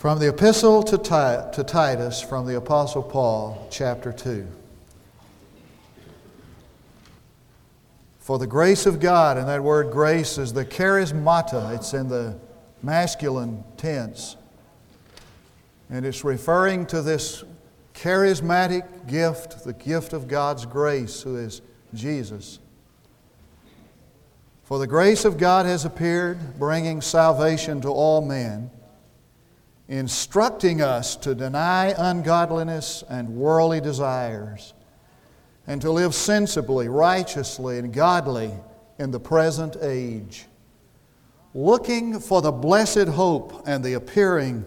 From the Epistle to, to Titus, from the Apostle Paul, chapter 2. For the grace of God, and that word grace is the charismata, it's in the masculine tense. And it's referring to this charismatic gift, the gift of God's grace, who is Jesus. For the grace of God has appeared, bringing salvation to all men instructing us to deny ungodliness and worldly desires, and to live sensibly, righteously, and godly in the present age, looking for the blessed hope and the appearing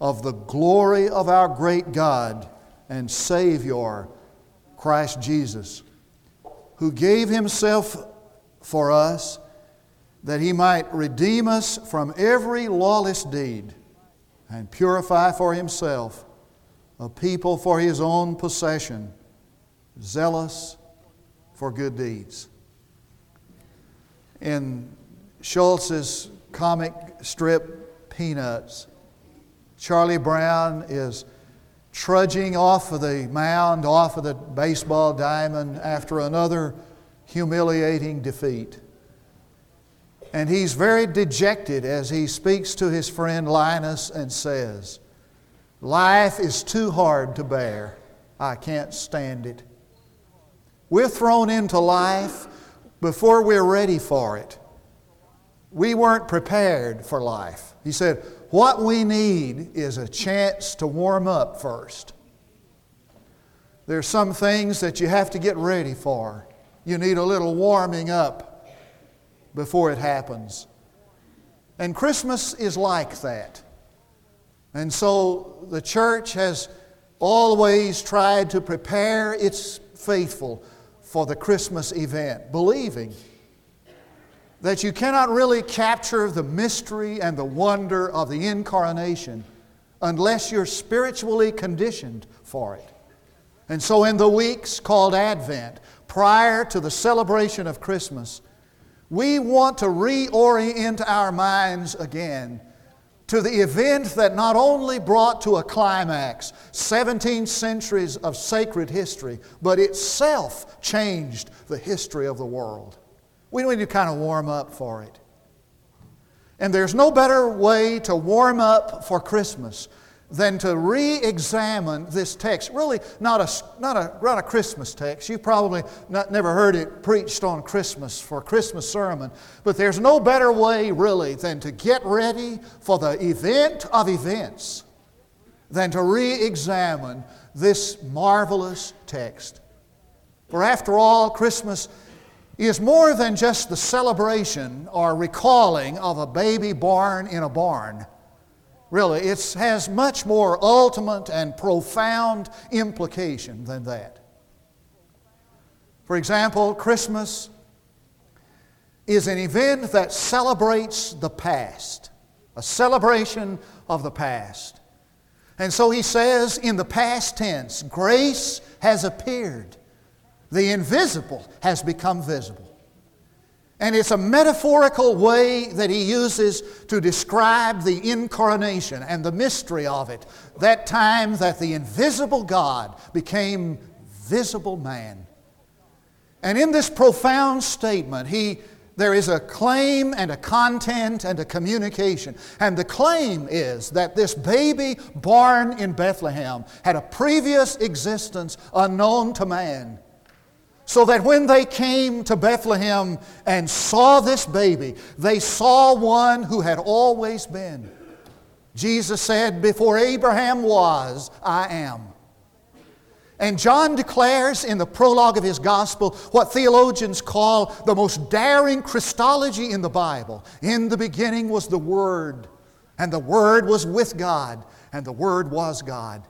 of the glory of our great God and Savior, Christ Jesus, who gave Himself for us that He might redeem us from every lawless deed and purify for himself a people for his own possession, zealous for good deeds. In Schulz's comic strip Peanuts, Charlie Brown is trudging off of the mound, off of the baseball diamond after another humiliating defeat. And he's very dejected as he speaks to his friend Linus and says, Life is too hard to bear. I can't stand it. We're thrown into life before we're ready for it. We weren't prepared for life. He said, What we need is a chance to warm up first. There's some things that you have to get ready for. You need a little warming up before it happens. And Christmas is like that. And so the church has always tried to prepare its faithful for the Christmas event, believing that you cannot really capture the mystery and the wonder of the incarnation unless you're spiritually conditioned for it. And so, in the weeks called Advent, prior to the celebration of Christmas, we want to reorient our minds again to the event that not only brought to a climax 17 centuries of sacred history, but itself changed the history of the world. We need to kind of warm up for it. And there's no better way to warm up for Christmas than to re examine this text. Really, not a, not, a, not a Christmas text. You've probably not, never heard it preached on Christmas for a Christmas sermon. But there's no better way, really, than to get ready for the event of events than to re examine this marvelous text. For after all, Christmas is more than just the celebration or recalling of a baby born in a barn. Really, it has much more ultimate and profound implication than that. For example, Christmas is an event that celebrates the past, a celebration of the past. And so he says in the past tense, grace has appeared. The invisible has become visible. And it's a metaphorical way that he uses to describe the incarnation and the mystery of it. That time that the invisible God became visible man. And in this profound statement, he, there is a claim and a content and a communication. And the claim is that this baby born in Bethlehem had a previous existence unknown to man. So that when they came to Bethlehem and saw this baby, they saw one who had always been. Jesus said, Before Abraham was, I am. And John declares in the prologue of his gospel what theologians call the most daring Christology in the Bible. In the beginning was the Word, and the Word was with God, and the Word was God.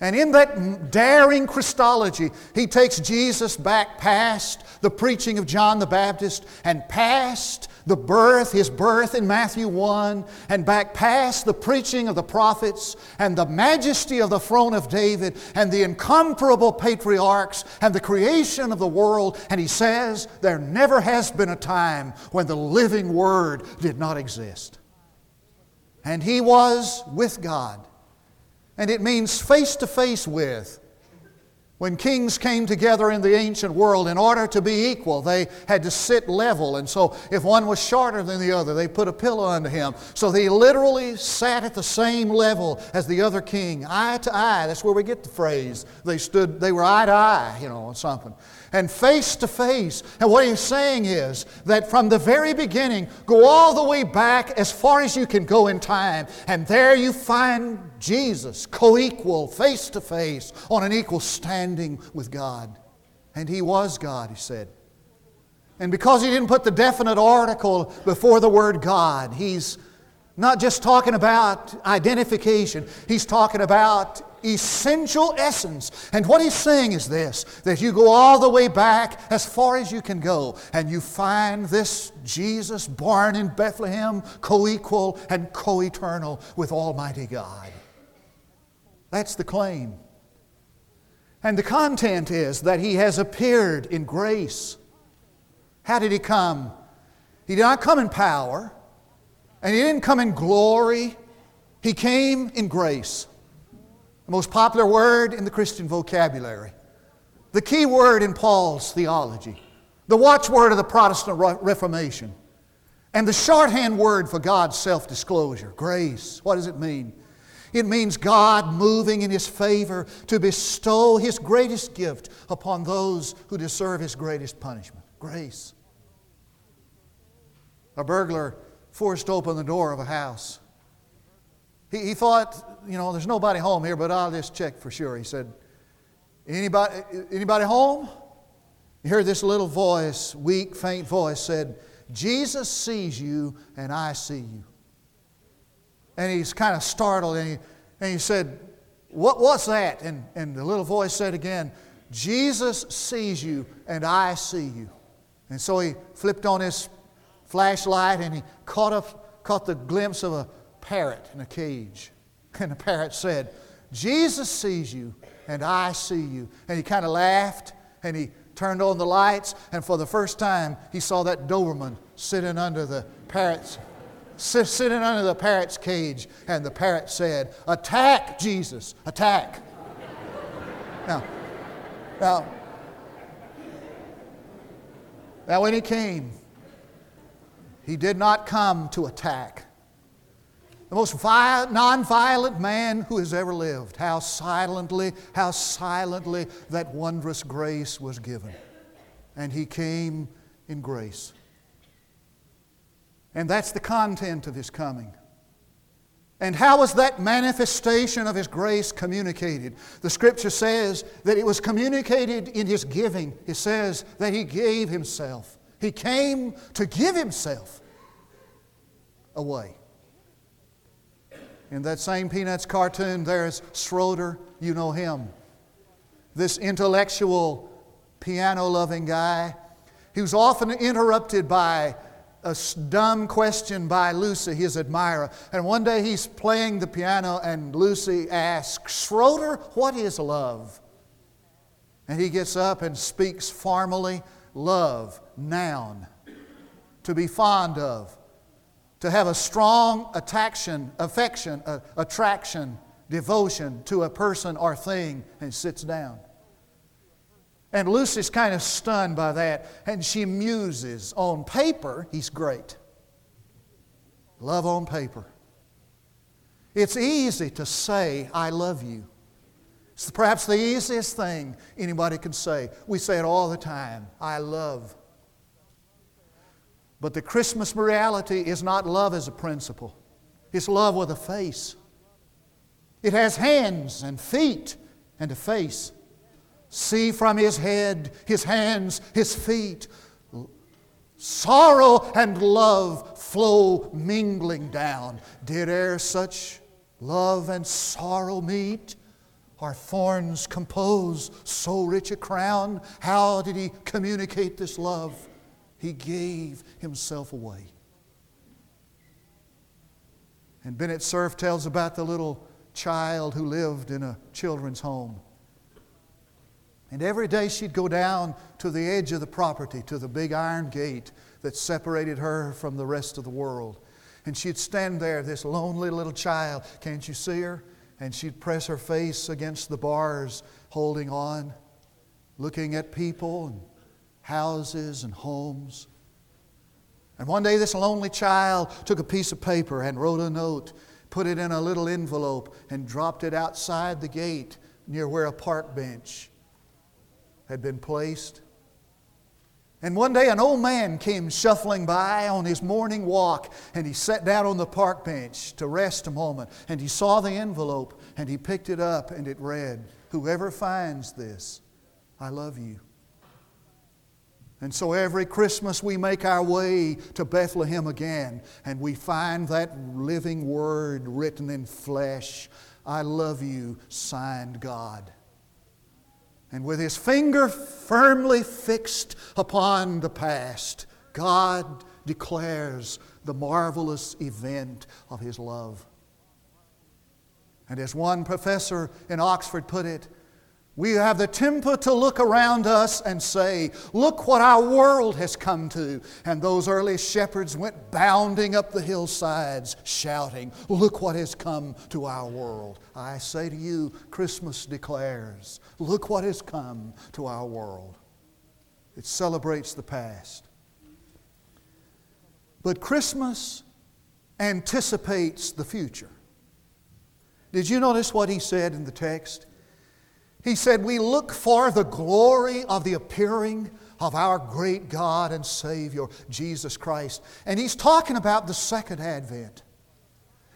And in that daring Christology, he takes Jesus back past the preaching of John the Baptist and past the birth, his birth in Matthew 1, and back past the preaching of the prophets and the majesty of the throne of David and the incomparable patriarchs and the creation of the world. And he says, There never has been a time when the living Word did not exist. And he was with God. And it means face to face with. When kings came together in the ancient world, in order to be equal, they had to sit level. And so, if one was shorter than the other, they put a pillow under him. So they literally sat at the same level as the other king, eye to eye. That's where we get the phrase. They stood, they were eye to eye, you know, or something and face to face. And what he's saying is that from the very beginning, go all the way back as far as you can go in time, and there you find Jesus, co equal, face to face, on an equal standing with God. And he was God, he said. And because he didn't put the definite article before the word God, he's not just talking about identification, he's talking about essential essence. And what he's saying is this that you go all the way back as far as you can go, and you find this Jesus born in Bethlehem, co equal and co eternal with Almighty God. That's the claim. And the content is that he has appeared in grace. How did he come? He did not come in power, and he didn't come in glory. He came in grace the most popular word in the Christian vocabulary, the key word in Paul's theology, the watchword of the Protestant Reformation, and the shorthand word for God's self disclosure grace. What does it mean? It means God moving in His favor to bestow His greatest gift upon those who deserve His greatest punishment grace. A burglar forced open the door of a house. He, he thought, you know, there's nobody home here, but I'll just check for sure. He said, Anybody, anybody home? You heard this little voice, weak, faint voice, said, Jesus sees you and I see you. And he's kind of startled and he, and he said, what, What's that? And, and the little voice said again, Jesus sees you and I see you. And so he flipped on his flashlight and he caught, a, caught the glimpse of a parrot in a cage. And the parrot said, Jesus sees you and I see you. And he kind of laughed and he turned on the lights, and for the first time, he saw that Doberman sitting under the parrot's sitting under the parrot's cage, and the parrot said, Attack, Jesus, attack. now, now, now, when he came, he did not come to attack the most non-violent man who has ever lived. How silently, how silently that wondrous grace was given. And he came in grace. And that's the content of his coming. And how was that manifestation of His grace communicated? The Scripture says that it was communicated in His giving. It says that He gave Himself. He came to give Himself away. In that same Peanuts cartoon, there's Schroeder. You know him. This intellectual, piano loving guy. He was often interrupted by a dumb question by Lucy, his admirer. And one day he's playing the piano, and Lucy asks, Schroeder, what is love? And he gets up and speaks formally love, noun, to be fond of, to have a strong attraction, affection, uh, attraction, devotion to a person or thing, and sits down. And Lucy's kind of stunned by that, and she muses. On paper, he's great. Love on paper. It's easy to say, I love you. It's perhaps the easiest thing anybody can say. We say it all the time I love but the Christmas reality is not love as a principle, it's love with a face. It has hands and feet and a face. See from his head, his hands, his feet. Sorrow and love flow mingling down. Did e'er such love and sorrow meet? Our thorns compose so rich a crown? How did he communicate this love? He gave himself away. And Bennett Cerf tells about the little child who lived in a children's home. And every day she'd go down to the edge of the property, to the big iron gate that separated her from the rest of the world. And she'd stand there, this lonely little child. Can't you see her? And she'd press her face against the bars, holding on, looking at people houses and homes. And one day, this lonely child took a piece of paper and wrote a note, put it in a little envelope, and dropped it outside the gate near where a park bench had been placed. And one day, an old man came shuffling by on his morning walk, and he sat down on the park bench to rest a moment. And he saw the envelope, and he picked it up, and it read, Whoever finds this, I love you. And so every Christmas we make our way to Bethlehem again, and we find that living word written in flesh I love you, signed God. And with his finger firmly fixed upon the past, God declares the marvelous event of his love. And as one professor in Oxford put it, we have the temper to look around us and say, Look what our world has come to. And those early shepherds went bounding up the hillsides, shouting, Look what has come to our world. I say to you, Christmas declares, Look what has come to our world. It celebrates the past. But Christmas anticipates the future. Did you notice what he said in the text? He said, We look for the glory of the appearing of our great God and Savior, Jesus Christ. And he's talking about the second advent.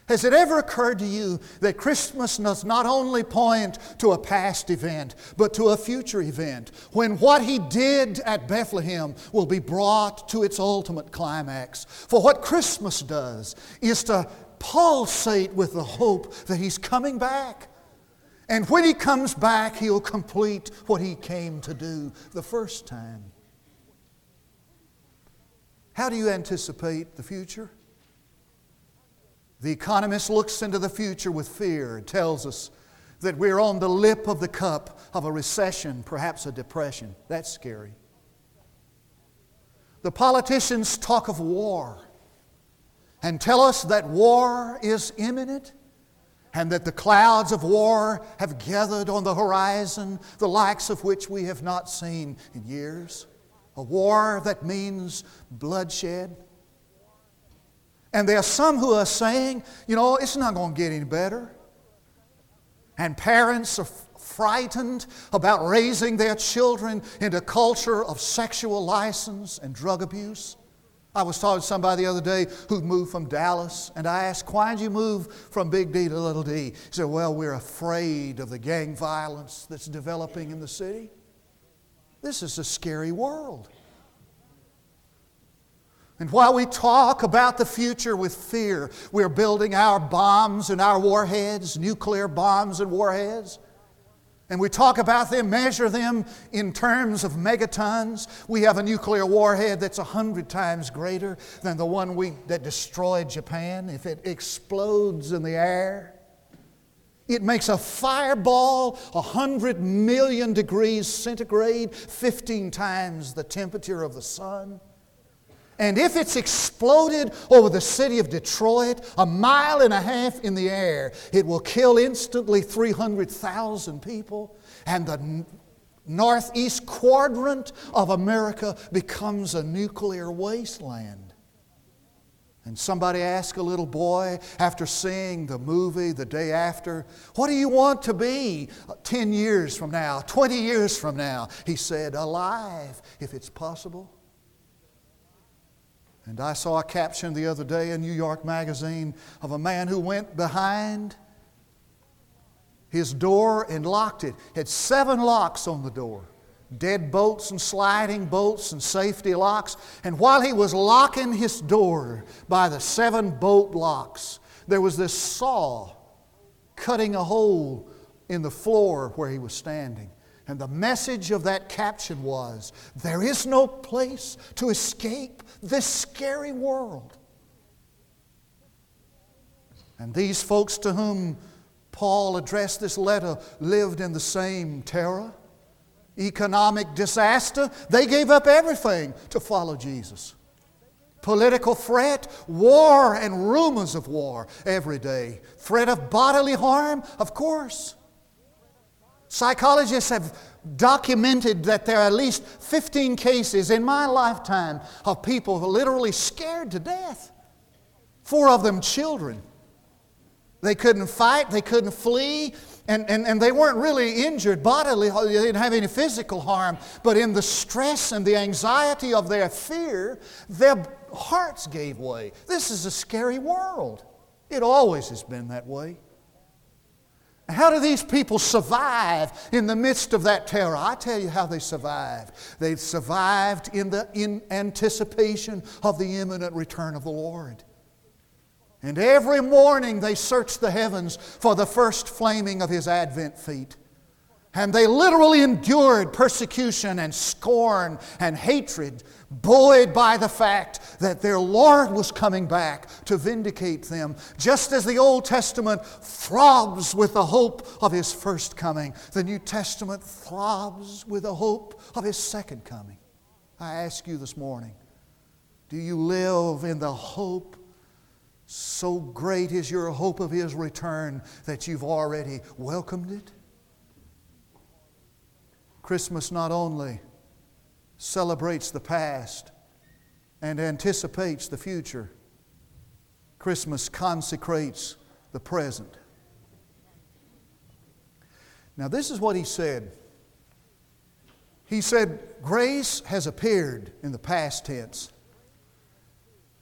Has it ever occurred to you that Christmas does not only point to a past event, but to a future event, when what he did at Bethlehem will be brought to its ultimate climax? For what Christmas does is to pulsate with the hope that he's coming back. And when he comes back, he'll complete what he came to do the first time. How do you anticipate the future? The economist looks into the future with fear and tells us that we're on the lip of the cup of a recession, perhaps a depression. That's scary. The politicians talk of war and tell us that war is imminent and that the clouds of war have gathered on the horizon, the likes of which we have not seen in years. A war that means bloodshed. And there are some who are saying, you know, it's not going to get any better. And parents are frightened about raising their children in a culture of sexual license and drug abuse. I was talking to somebody the other day who moved from Dallas, and I asked, Why did you move from Big D to Little D? He said, Well, we're afraid of the gang violence that's developing in the city. This is a scary world. And while we talk about the future with fear, we're building our bombs and our warheads, nuclear bombs and warheads. And we talk about them, measure them in terms of megatons. We have a nuclear warhead that's a hundred times greater than the one we, that destroyed Japan. If it explodes in the air, it makes a fireball a hundred million degrees centigrade, 15 times the temperature of the sun. And if it's exploded over the city of Detroit, a mile and a half in the air, it will kill instantly 300,000 people. And the northeast quadrant of America becomes a nuclear wasteland. And somebody asked a little boy after seeing the movie the day after, What do you want to be uh, 10 years from now, 20 years from now? He said, Alive, if it's possible. And I saw a caption the other day in New York Magazine of a man who went behind his door and locked it. Had seven locks on the door dead bolts and sliding bolts and safety locks. And while he was locking his door by the seven bolt locks, there was this saw cutting a hole in the floor where he was standing. And the message of that caption was there is no place to escape this scary world. And these folks to whom Paul addressed this letter lived in the same terror, economic disaster. They gave up everything to follow Jesus. Political threat, war and rumors of war every day. Threat of bodily harm, of course. Psychologists have documented that there are at least 15 cases in my lifetime of people literally scared to death. Four of them children. They couldn't fight, they couldn't flee, and, and, and they weren't really injured bodily, they didn't have any physical harm, but in the stress and the anxiety of their fear, their hearts gave way. This is a scary world. It always has been that way. How do these people survive in the midst of that terror? I tell you how they survived. They survived in the in anticipation of the imminent return of the Lord. And every morning they searched the heavens for the first flaming of his advent feet. And they literally endured persecution and scorn and hatred, buoyed by the fact that their Lord was coming back to vindicate them, just as the Old Testament throbs with the hope of His first coming. The New Testament throbs with the hope of His second coming. I ask you this morning do you live in the hope? So great is your hope of His return that you've already welcomed it? Christmas not only celebrates the past and anticipates the future, Christmas consecrates the present. Now, this is what he said. He said, Grace has appeared in the past tense,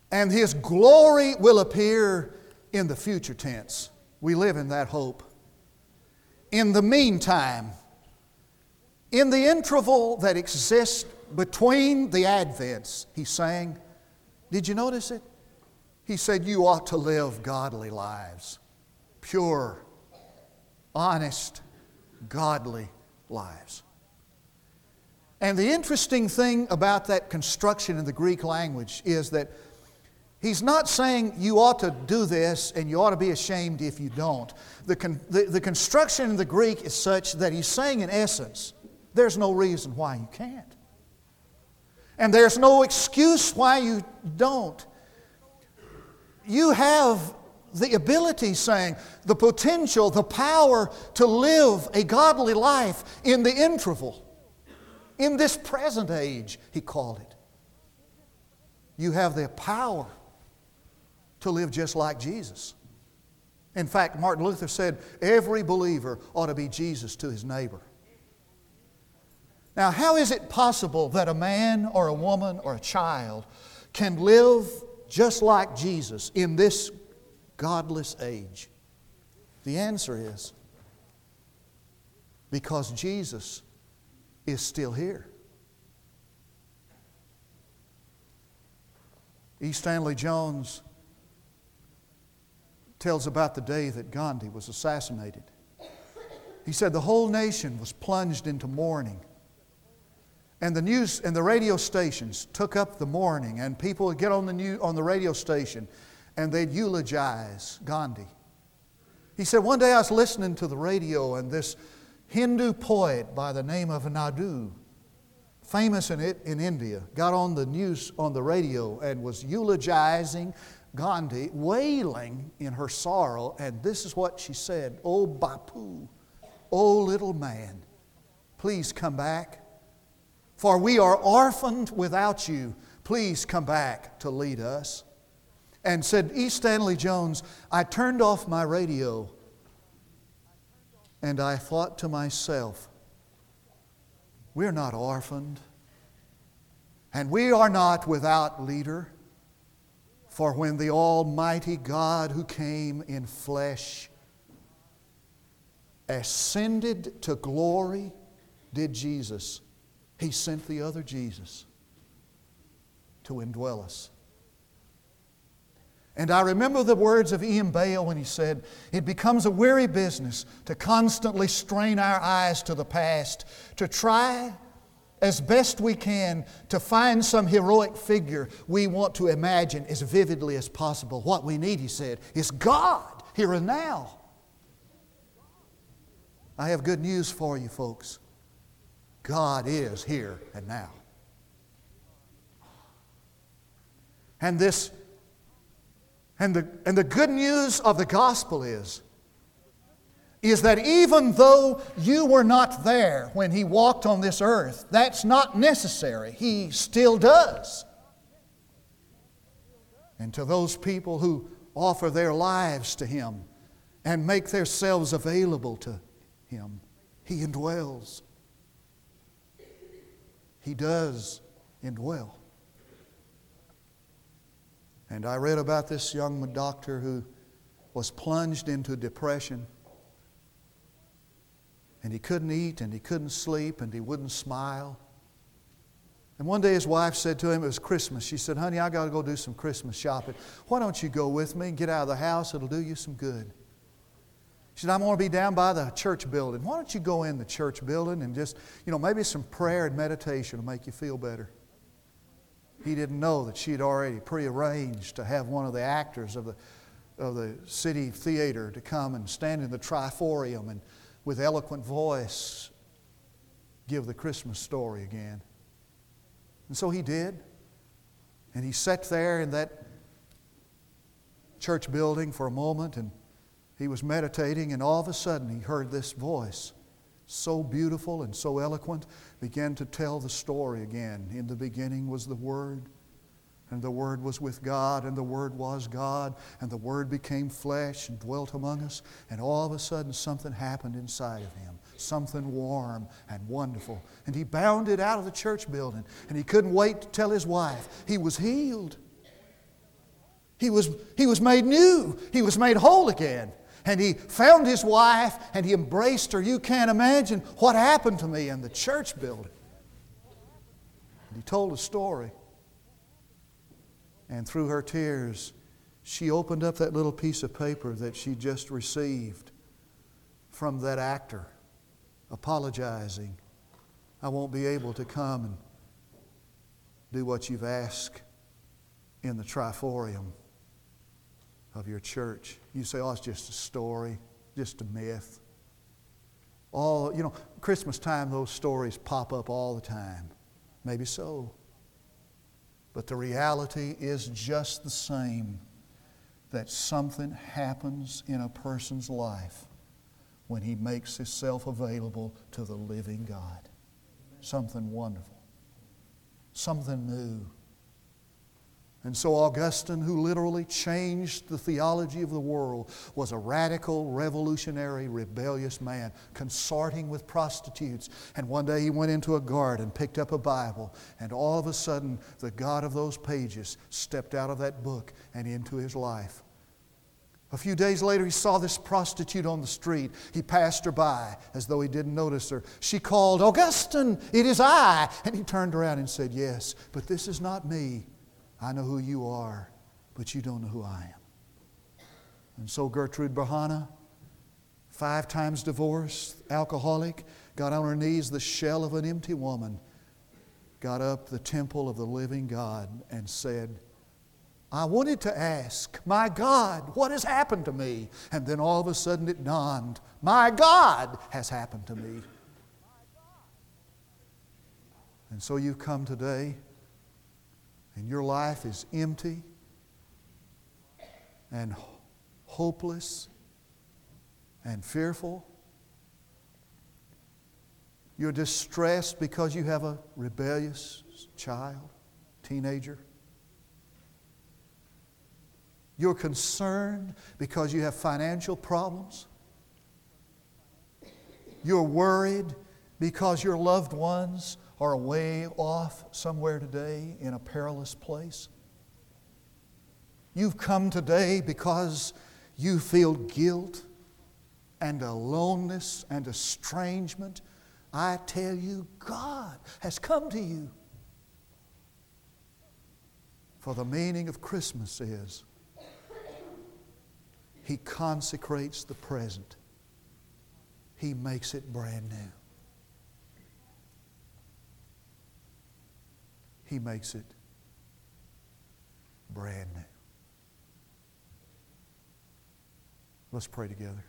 and His glory will appear in the future tense. We live in that hope. In the meantime, in the interval that exists between the Advents, he's saying, Did you notice it? He said, You ought to live godly lives, pure, honest, godly lives. And the interesting thing about that construction in the Greek language is that he's not saying you ought to do this and you ought to be ashamed if you don't. The, con- the, the construction in the Greek is such that he's saying, in essence, there's no reason why you can't. And there's no excuse why you don't. You have the ability, saying, the potential, the power to live a godly life in the interval, in this present age, he called it. You have the power to live just like Jesus. In fact, Martin Luther said every believer ought to be Jesus to his neighbor. Now, how is it possible that a man or a woman or a child can live just like Jesus in this godless age? The answer is because Jesus is still here. E. Stanley Jones tells about the day that Gandhi was assassinated. He said the whole nation was plunged into mourning and the news and the radio stations took up the mourning, and people would get on the, new, on the radio station and they'd eulogize Gandhi. He said, One day I was listening to the radio, and this Hindu poet by the name of Naidu, famous in, it, in India, got on the news on the radio and was eulogizing Gandhi, wailing in her sorrow. And this is what she said Oh, Bapu, oh, little man, please come back. For we are orphaned without you. Please come back to lead us. And said, E. Stanley Jones, I turned off my radio and I thought to myself, we're not orphaned and we are not without leader. For when the Almighty God who came in flesh ascended to glory, did Jesus he sent the other Jesus to indwell us. And I remember the words of Ian Bale when he said, It becomes a weary business to constantly strain our eyes to the past, to try as best we can to find some heroic figure we want to imagine as vividly as possible. What we need, he said, is God here and now. I have good news for you, folks. God is here and now. And this and the, and the good news of the gospel is is that even though you were not there when he walked on this earth, that's not necessary. He still does. And to those people who offer their lives to him and make themselves available to him, he indwells. He does indwell. And I read about this young doctor who was plunged into depression and he couldn't eat and he couldn't sleep and he wouldn't smile. And one day his wife said to him, it was Christmas. She said, Honey, I got to go do some Christmas shopping. Why don't you go with me and get out of the house? It'll do you some good. She said, I'm going to be down by the church building. Why don't you go in the church building and just, you know, maybe some prayer and meditation will make you feel better. He didn't know that she had already prearranged to have one of the actors of the, of the city theater to come and stand in the triforium and with eloquent voice give the Christmas story again. And so he did. And he sat there in that church building for a moment and he was meditating, and all of a sudden he heard this voice, so beautiful and so eloquent, begin to tell the story again. In the beginning was the Word, and the Word was with God, and the Word was God, and the Word became flesh and dwelt among us. And all of a sudden, something happened inside of him, something warm and wonderful. And he bounded out of the church building, and he couldn't wait to tell his wife he was healed. He was, he was made new, he was made whole again. And he found his wife and he embraced her. You can't imagine what happened to me in the church building. And he told a story. And through her tears, she opened up that little piece of paper that she just received from that actor, apologizing. I won't be able to come and do what you've asked in the triforium of your church. You say, oh, it's just a story, just a myth. All, you know, Christmas time, those stories pop up all the time. Maybe so. But the reality is just the same that something happens in a person's life when he makes himself available to the living God. Something wonderful, something new. And so, Augustine, who literally changed the theology of the world, was a radical, revolutionary, rebellious man, consorting with prostitutes. And one day he went into a garden, picked up a Bible, and all of a sudden, the God of those pages stepped out of that book and into his life. A few days later, he saw this prostitute on the street. He passed her by as though he didn't notice her. She called, Augustine, it is I. And he turned around and said, Yes, but this is not me. I know who you are, but you don't know who I am. And so Gertrude Behanna, five times divorced, alcoholic, got on her knees, the shell of an empty woman, got up the temple of the living God and said, I wanted to ask, My God, what has happened to me? And then all of a sudden it dawned, My God has happened to me. And so you've come today and your life is empty and hopeless and fearful, you're distressed because you have a rebellious child, teenager. You're concerned because you have financial problems. You're worried because your loved ones are away off somewhere today in a perilous place. You've come today because you feel guilt and aloneness and estrangement. I tell you, God has come to you. For the meaning of Christmas is He consecrates the present, He makes it brand new. He makes it brand new. Let's pray together.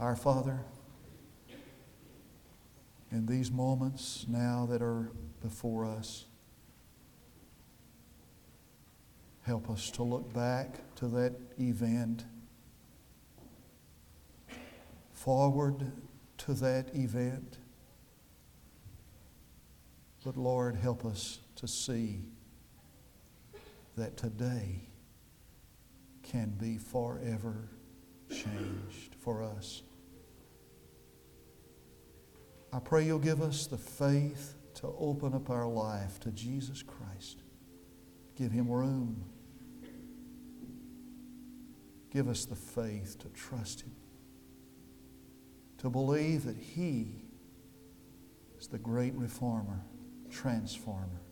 Our Father, in these moments now that are before us, Help us to look back to that event, forward to that event. But Lord, help us to see that today can be forever changed for us. I pray you'll give us the faith to open up our life to Jesus Christ. Give him room. Give us the faith to trust him, to believe that he is the great reformer, transformer.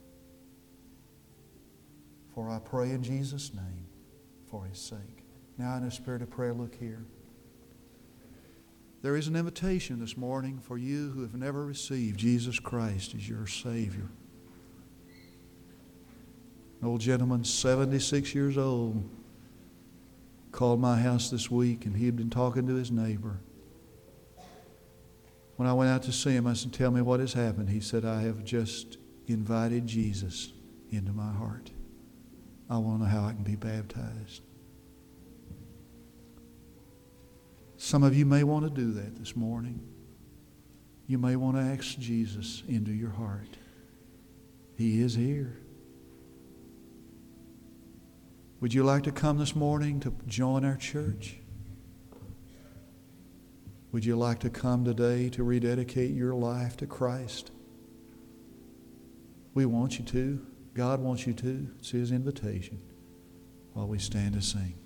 For I pray in Jesus' name for his sake. Now, in a spirit of prayer, look here. There is an invitation this morning for you who have never received Jesus Christ as your Savior. An old gentleman, 76 years old, called my house this week and he had been talking to his neighbor. When I went out to see him, I said, Tell me what has happened. He said, I have just invited Jesus into my heart. I want to know how I can be baptized. Some of you may want to do that this morning. You may want to ask Jesus into your heart. He is here. Would you like to come this morning to join our church? Would you like to come today to rededicate your life to Christ? We want you to. God wants you to. It's His invitation while we stand to sing.